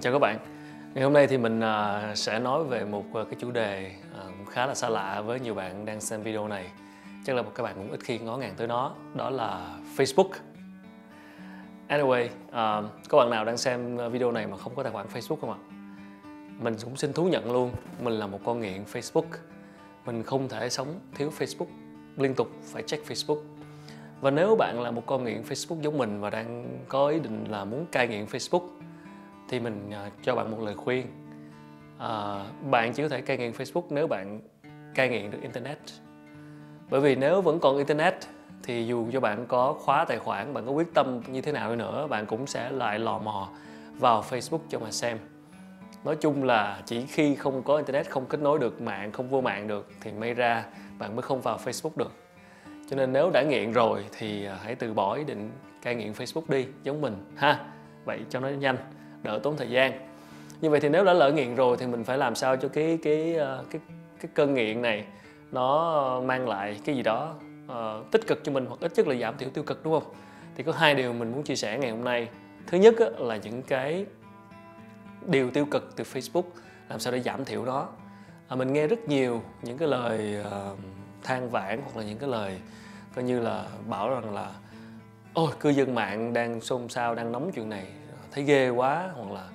chào các bạn. Ngày hôm nay thì mình à, sẽ nói về một à, cái chủ đề cũng khá là xa lạ với nhiều bạn đang xem video này. Chắc là các bạn cũng ít khi ngó ngàng tới nó đó là Facebook. Anyway à, có bạn nào đang xem video này mà không có tài khoản Facebook không ạ? Mình cũng xin thú nhận luôn mình là một con nghiện Facebook. Mình không thể sống thiếu Facebook liên tục phải check Facebook. Và nếu bạn là một con nghiện Facebook giống mình và đang có ý định là muốn cai nghiện Facebook thì mình à, cho bạn một lời khuyên. À, bạn chỉ có thể cai nghiện Facebook nếu bạn cai nghiện được internet. Bởi vì nếu vẫn còn internet thì dù cho bạn có khóa tài khoản bạn có quyết tâm như thế nào đi nữa bạn cũng sẽ lại lò mò vào Facebook cho mà xem. Nói chung là chỉ khi không có internet không kết nối được mạng không vô mạng được thì may ra bạn mới không vào Facebook được. Cho nên nếu đã nghiện rồi thì à, hãy từ bỏ ý định cai nghiện Facebook đi giống mình ha. Vậy cho nó nhanh đỡ tốn thời gian. Như vậy thì nếu đã lỡ nghiện rồi thì mình phải làm sao cho cái cái ờ, cái cái cơn nghiện này nó mang lại cái gì đó uh, tích cực cho mình hoặc ít nhất là giảm thiểu tiêu cực đúng không? Thì có hai điều mình muốn chia sẻ ngày hôm nay. Thứ nhất á, là những cái điều tiêu cực từ Facebook làm sao để giảm thiểu đó à, mình nghe rất nhiều những cái lời uh, than vãn hoặc là những cái lời coi như là bảo rằng là ôi cư dân mạng đang xôn xao đang nóng chuyện này thấy ghê quá hoặc là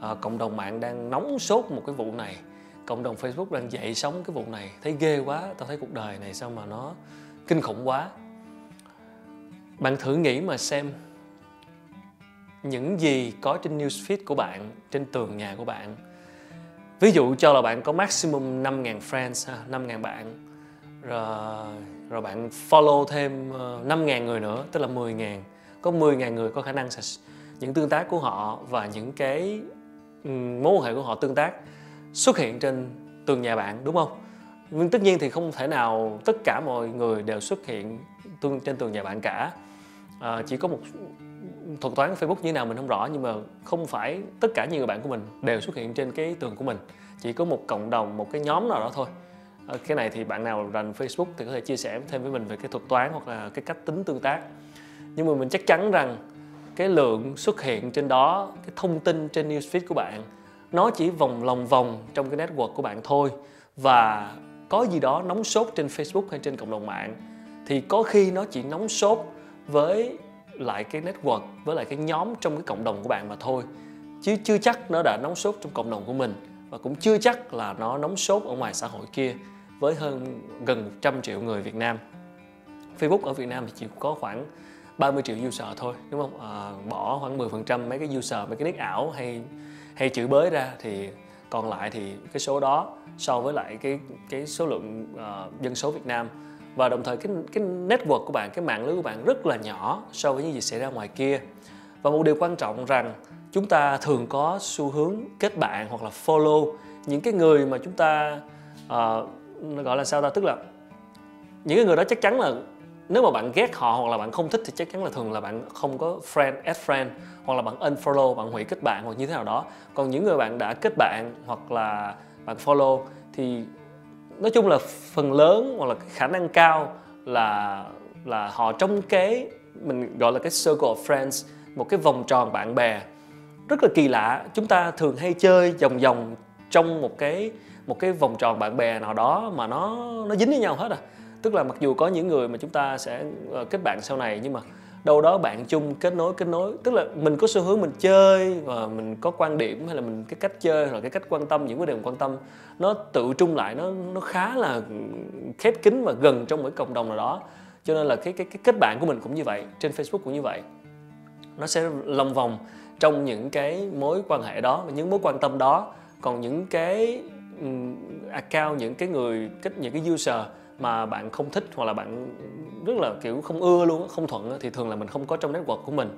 à, cộng đồng mạng đang nóng sốt một cái vụ này cộng đồng Facebook đang dậy sóng cái vụ này thấy ghê quá tao thấy cuộc đời này sao mà nó kinh khủng quá. Bạn thử nghĩ mà xem những gì có trên newsfeed của bạn trên tường nhà của bạn ví dụ cho là bạn có maximum 5.000 friends 5.000 bạn rồi rồi bạn follow thêm ờ, 5.000 người nữa tức là 10.000 có 10.000 người có khả năng sẽ những tương tác của họ và những cái ừ, mối quan hệ của họ tương tác xuất hiện trên tường nhà bạn đúng không? Nhưng tất nhiên thì không thể nào tất cả mọi người đều xuất hiện tương trên tường nhà bạn cả. À, chỉ có một thuật toán Facebook như thế nào mình không rõ nhưng mà không phải tất cả những người bạn của mình đều xuất hiện trên cái tường của mình. Chỉ có một cộng đồng một cái nhóm nào đó thôi. À, cái này thì bạn nào rành Facebook thì có thể chia sẻ thêm với mình về cái thuật toán hoặc là cái cách tính tương tác. Nhưng mà mình chắc chắn rằng cái lượng xuất hiện trên đó, cái thông tin trên newsfeed của bạn, nó chỉ vòng lòng vòng trong cái network của bạn thôi. Và có gì đó nóng sốt trên Facebook hay trên cộng đồng mạng, thì có khi nó chỉ nóng sốt với lại cái network, với lại cái nhóm trong cái cộng đồng của bạn mà thôi. Chứ chưa chắc nó đã nóng sốt trong cộng đồng của mình, và cũng chưa chắc là nó nóng sốt ở ngoài xã hội kia với hơn gần 100 triệu người Việt Nam. Facebook ở Việt Nam thì chỉ có khoảng 30 triệu user thôi đúng không? À, bỏ khoảng 10% mấy cái user mấy cái nick ảo hay hay chữ bới ra thì còn lại thì cái số đó so với lại cái cái số lượng uh, dân số Việt Nam. Và đồng thời cái cái network của bạn cái mạng lưới của bạn rất là nhỏ so với những gì xảy ra ngoài kia. Và một điều quan trọng rằng chúng ta thường có xu hướng kết bạn hoặc là follow những cái người mà chúng ta uh, gọi là sao ta? Tức là những cái người đó chắc chắn là nếu mà bạn ghét họ hoặc là bạn không thích thì chắc chắn là thường là bạn không có friend, add friend, hoặc là bạn unfollow, bạn hủy kết bạn hoặc như thế nào đó. Còn những người bạn đã kết bạn hoặc là bạn follow thì nói chung là phần lớn hoặc là khả năng cao là là họ trong cái, mình gọi là cái circle of friends, một cái vòng tròn bạn bè. Rất là kỳ lạ, chúng ta thường hay chơi vòng vòng trong một cái một cái vòng tròn bạn bè nào đó mà nó nó dính với nhau hết à tức là mặc dù có những người mà chúng ta sẽ ờ, kết bạn sau này, nhưng mà đâu đó bạn chung, kết nối kết nối. Tức là mình có xu hướng mình chơi và mình có quan điểm hay là mình, cái cách chơi hoặc cái cách quan tâm, những vấn đề mình quan tâm, nó tự trung lại, nó nó khá là khép kín và gần trong một cái cộng đồng nào đó. Cho nên là cái cái cái kết bạn của mình cũng như vậy, trên Facebook cũng như vậy. Nó sẽ lòng vòng trong những cái mối quan hệ đó và những mối quan tâm đó. Còn những cái account, những cái người kết những cái user mà bạn không thích hoặc là bạn rất là, kiểu, không ưa luôn không thuận thì thường là mình không có trong network của mình.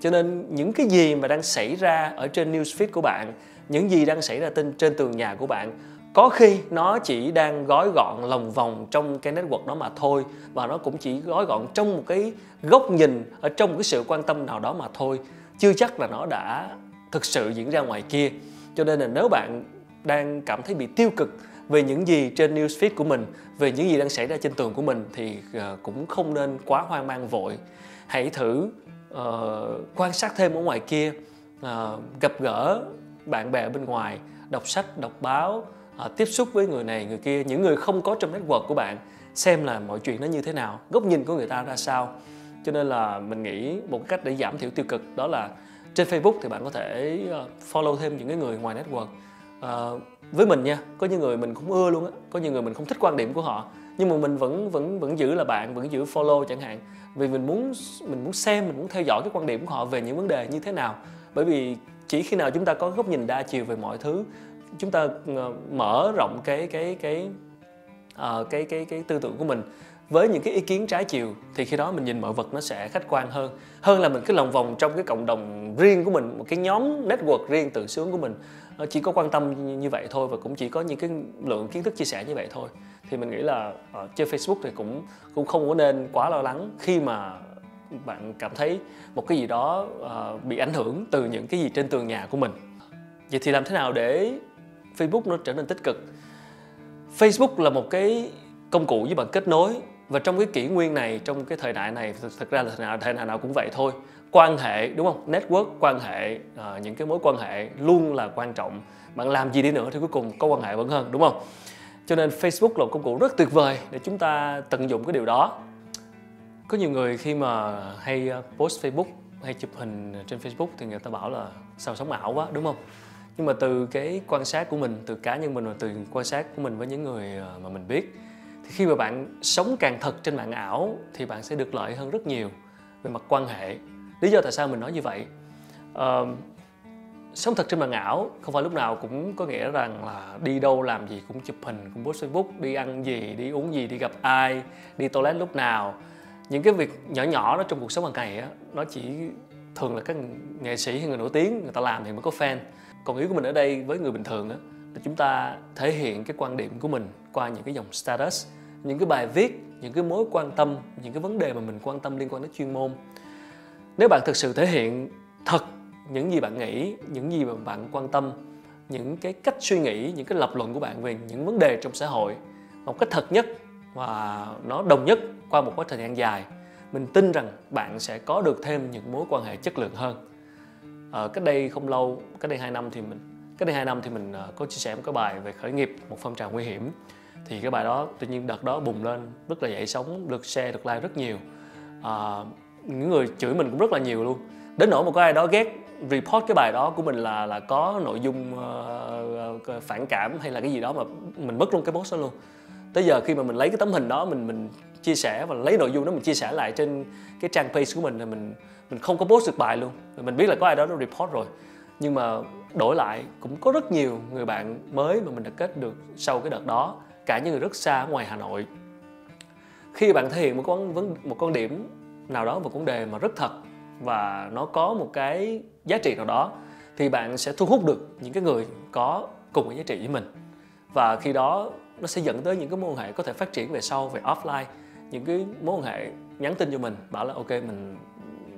Cho nên những cái gì mà đang xảy ra ở trên newsfeed của bạn, những gì đang xảy ra trên trên tường nhà của bạn, có khi nó chỉ đang gói gọn lòng vòng trong cái network đó mà thôi, và nó cũng chỉ gói gọn trong một cái góc nhìn, ở trong một cái sự quan tâm nào đó mà thôi. Chưa chắc là nó đã thực sự diễn ra ngoài kia. Cho nên là nếu bạn đang cảm thấy bị tiêu cực về những gì trên newsfeed của mình về những gì đang xảy ra trên tường của mình thì ờ, cũng không nên quá hoang mang vội. Hãy thử uh, quan sát thêm ở ngoài kia uh, gặp gỡ bạn bè bên ngoài đọc sách đọc báo uh, tiếp xúc với người này người kia những người không có trong network của bạn xem là mọi chuyện nó như thế nào góc nhìn của người ta ra sao. Cho nên là mình nghĩ một cách để giảm thiểu tiêu cực đó là trên Facebook thì bạn có thể follow thêm những cái người ngoài network. Uh, với mình nha có những người mình cũng ưa luôn á có những người mình không thích quan điểm của họ nhưng mà mình vẫn vẫn vẫn giữ là bạn vẫn giữ follow chẳng hạn. Vì mình muốn mình muốn xem mình muốn theo dõi cái quan điểm của họ về những vấn đề như thế nào. Bởi vì chỉ khi nào chúng ta có góc nhìn đa chiều về mọi thứ chúng ta ờ, mở rộng cái cái cái uh, cái cái cái tư tưởng của mình với những cái ý kiến trái chiều thì khi đó mình nhìn mọi vật nó sẽ khách quan hơn. Hơn là mình cứ lòng vòng trong cái cộng đồng riêng của mình một cái nhóm network riêng tự sướng của mình chỉ có quan tâm như vậy thôi và cũng chỉ có những cái lượng kiến thức chia sẻ như vậy thôi. Thì mình nghĩ là uh, trên Facebook thì cũng cũng không có nên quá lo lắng khi mà bạn cảm thấy một cái gì đó uh, bị ảnh hưởng từ những cái gì trên tường nhà của mình. Vậy thì làm thế nào để Facebook nó trở nên tích cực? Facebook là một cái công cụ với bạn kết nối và trong cái kỷ nguyên này trong cái thời đại này thực ra là thời nào, thời nào nào cũng vậy thôi. Quan hệ đúng không? Network quan hệ uh, những cái mối quan hệ luôn là quan trọng. Bạn làm gì đi nữa thì cuối cùng có quan hệ vẫn hơn đúng không? Cho nên Facebook là một công cụ rất tuyệt vời để chúng ta tận dụng cái điều đó. Có nhiều người khi mà hay ờ, post Facebook hay chụp hình trên Facebook thì người ta bảo là sao sống ảo quá đúng không? Nhưng mà từ cái quan sát của mình từ cá nhân mình và từ quan sát của mình với những người ờ, mà mình biết khi mà bạn sống càng thật trên mạng ảo thì bạn sẽ được lợi hơn rất nhiều về mặt quan hệ. Lý do tại sao mình nói như vậy à, sống thật trên mạng ảo không phải lúc nào cũng có nghĩa rằng là đi đâu làm gì cũng chụp hình cũng post facebook đi ăn gì đi uống gì đi gặp ai đi toilet lúc nào. Những cái việc nhỏ nhỏ đó trong cuộc sống hàng ngày á nó chỉ thường là các nghệ sĩ hay người nổi tiếng người ta làm thì mới có fan. Còn ý của mình ở đây với người bình thường á chúng ta thể hiện cái quan điểm của mình qua những cái dòng status, những cái bài viết, những cái mối quan tâm, những cái vấn đề mà mình quan tâm liên quan đến chuyên môn. Nếu bạn thực sự thể hiện thật những gì bạn nghĩ, những gì mà bạn quan tâm, những cái cách suy nghĩ, những cái lập luận của bạn về những vấn đề trong xã hội, một cách thật nhất và nó đồng nhất qua một quá thời gian dài, mình tin rằng bạn sẽ có được thêm những mối quan hệ chất lượng hơn. Ở cách đây không lâu, cách đây 2 năm thì mình cách đây hai năm thì mình ờ, có chia sẻ một cái bài về khởi nghiệp một phong trào nguy hiểm. Thì cái bài đó tự nhiên đợt đó bùng lên rất là dậy sóng được share được like rất nhiều. À, những người chửi mình cũng rất là nhiều luôn. Đến nỗi một có ai đó ghét report cái bài đó của mình là là có nội dung uh, phản cảm hay là cái gì đó mà mình mất luôn cái post đó luôn. Tới giờ khi mà mình lấy cái tấm hình đó mình mình chia sẻ và lấy nội dung đó mình chia sẻ lại trên cái trang page của mình thì mình mình không có post được bài luôn. Mình biết là có ai đó nó report rồi nhưng mà đổi lại, cũng có rất nhiều người bạn mới mà mình đã kết được sau cái đợt đó, cả những người rất xa ở ngoài Hà Nội. Khi bạn thể hiện một con vấn, một con điểm nào đó, một vấn đề mà rất thật và nó có một cái giá trị nào đó, thì bạn sẽ thu hút được những cái người có cùng cái giá trị với mình. Và khi đó, nó sẽ dẫn tới những cái mối quan hệ có thể phát triển về sau, về offline. Những cái mối quan hệ nhắn tin cho mình, bảo là, ok, mình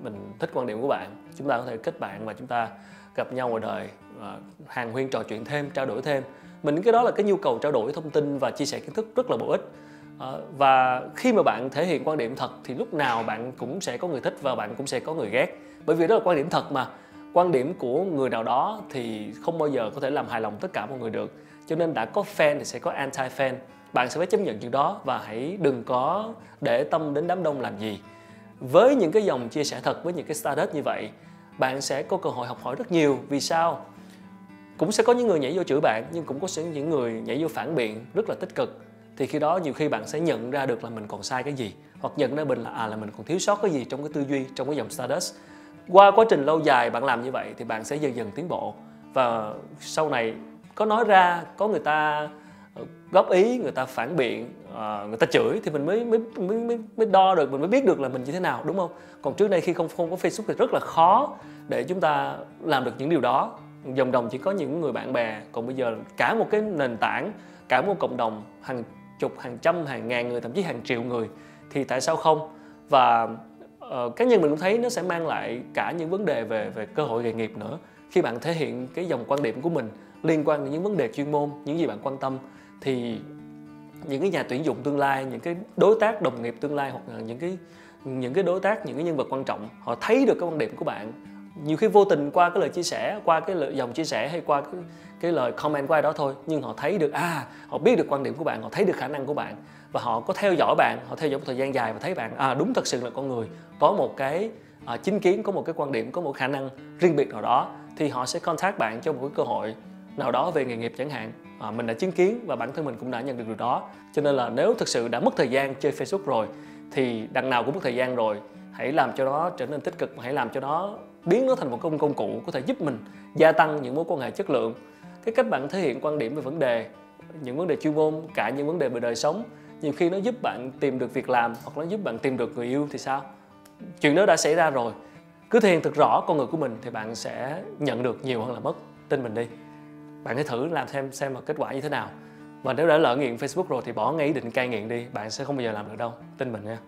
mình thích quan điểm của bạn. Chúng ta có thể kết bạn và chúng ta gặp nhau ngoài đời hàng huyên trò chuyện thêm, trao đổi thêm. Mình cái đó là cái nhu cầu trao đổi thông tin và chia sẻ kiến thức rất là bổ ích. Ờ, và khi mà bạn thể hiện quan điểm thật thì lúc nào bạn cũng sẽ có người thích và bạn cũng sẽ có người ghét. Bởi vì đó là quan điểm thật mà. Quan điểm của người nào đó thì không bao giờ có thể làm hài lòng tất cả mọi người được. Cho nên đã có fan thì sẽ có anti fan bạn sẽ phải chấp nhận chuyện đó và hãy đừng có để tâm đến đám đông làm gì. Với những cái dòng chia sẻ thật, với những cái status như vậy bạn sẽ có cơ hội học hỏi rất nhiều. Vì sao? Cũng sẽ có những người nhảy vô chửi bạn, nhưng cũng có những người nhảy vô phản biện rất là tích cực. Thì khi đó nhiều khi bạn sẽ nhận ra được là mình còn sai cái gì, hoặc nhận ra mình là à là mình còn thiếu sót cái gì trong cái tư duy, trong cái dòng status. Qua quá trình lâu dài bạn làm như vậy thì bạn sẽ dần dần tiến bộ. Và sau này có nói ra, có người ta góp ý người ta phản biện ờ, người ta chửi thì mình mới mới mới mới, đo được mình mới biết được là mình như thế nào đúng không? Còn trước đây khi không không có facebook thì rất là khó để chúng ta làm được những điều đó. Dòng đồng chỉ có những người bạn bè còn bây giờ cả một cái nền tảng cả một cộng đồng hàng chục hàng trăm hàng ngàn người thậm chí hàng triệu người thì tại sao không? Và uh, cá nhân mình cũng thấy nó sẽ mang lại cả những vấn đề về về cơ hội nghề nghiệp nữa. Khi bạn thể hiện cái dòng quan điểm của mình liên quan đến những vấn đề chuyên môn những gì bạn quan tâm thì những cái nhà tuyển dụng tương lai những cái đối tác đồng nghiệp tương lai hoặc là những cái những cái đối tác những cái nhân vật quan trọng họ thấy được cái quan điểm của bạn. Nhiều khi vô tình qua cái lời chia sẻ qua cái lời dòng chia sẻ hay qua cái, cái lời comment của ai đó thôi nhưng họ thấy được à họ biết được quan điểm của bạn họ thấy được khả năng của bạn và họ có theo dõi bạn họ theo dõi một thời gian dài và thấy bạn à đúng thật sự là con người. Có một cái à, chính kiến có một cái quan điểm có một khả năng riêng biệt nào đó thì họ sẽ contact bạn cho một cái cơ hội nào đó về nghề nghiệp chẳng hạn. À, mình đã chứng kiến và bản thân mình cũng đã nhận được điều đó. Cho nên là nếu thực sự đã mất thời gian chơi Facebook rồi thì đằng nào cũng mất thời gian rồi. Hãy làm cho nó trở nên tích cực hãy làm cho nó biến nó thành một công công cụ có thể giúp mình gia tăng những mối quan hệ chất lượng. Cái cách bạn thể hiện quan điểm về vấn đề những vấn đề chuyên môn cả những vấn đề về đời sống nhiều khi nó giúp bạn tìm được việc làm hoặc nó giúp bạn tìm được người yêu thì sao? Chuyện đó đã xảy ra rồi. Cứ thể hiện thật rõ con người của mình thì bạn sẽ nhận được nhiều hơn là mất. Tin mình đi bạn hãy thử làm xem xem mà kết quả như thế nào. Và nếu đã lỡ nghiện Facebook rồi thì bỏ ngay ý định cai nghiện đi, bạn sẽ không bao giờ làm được đâu. Tin mình nha.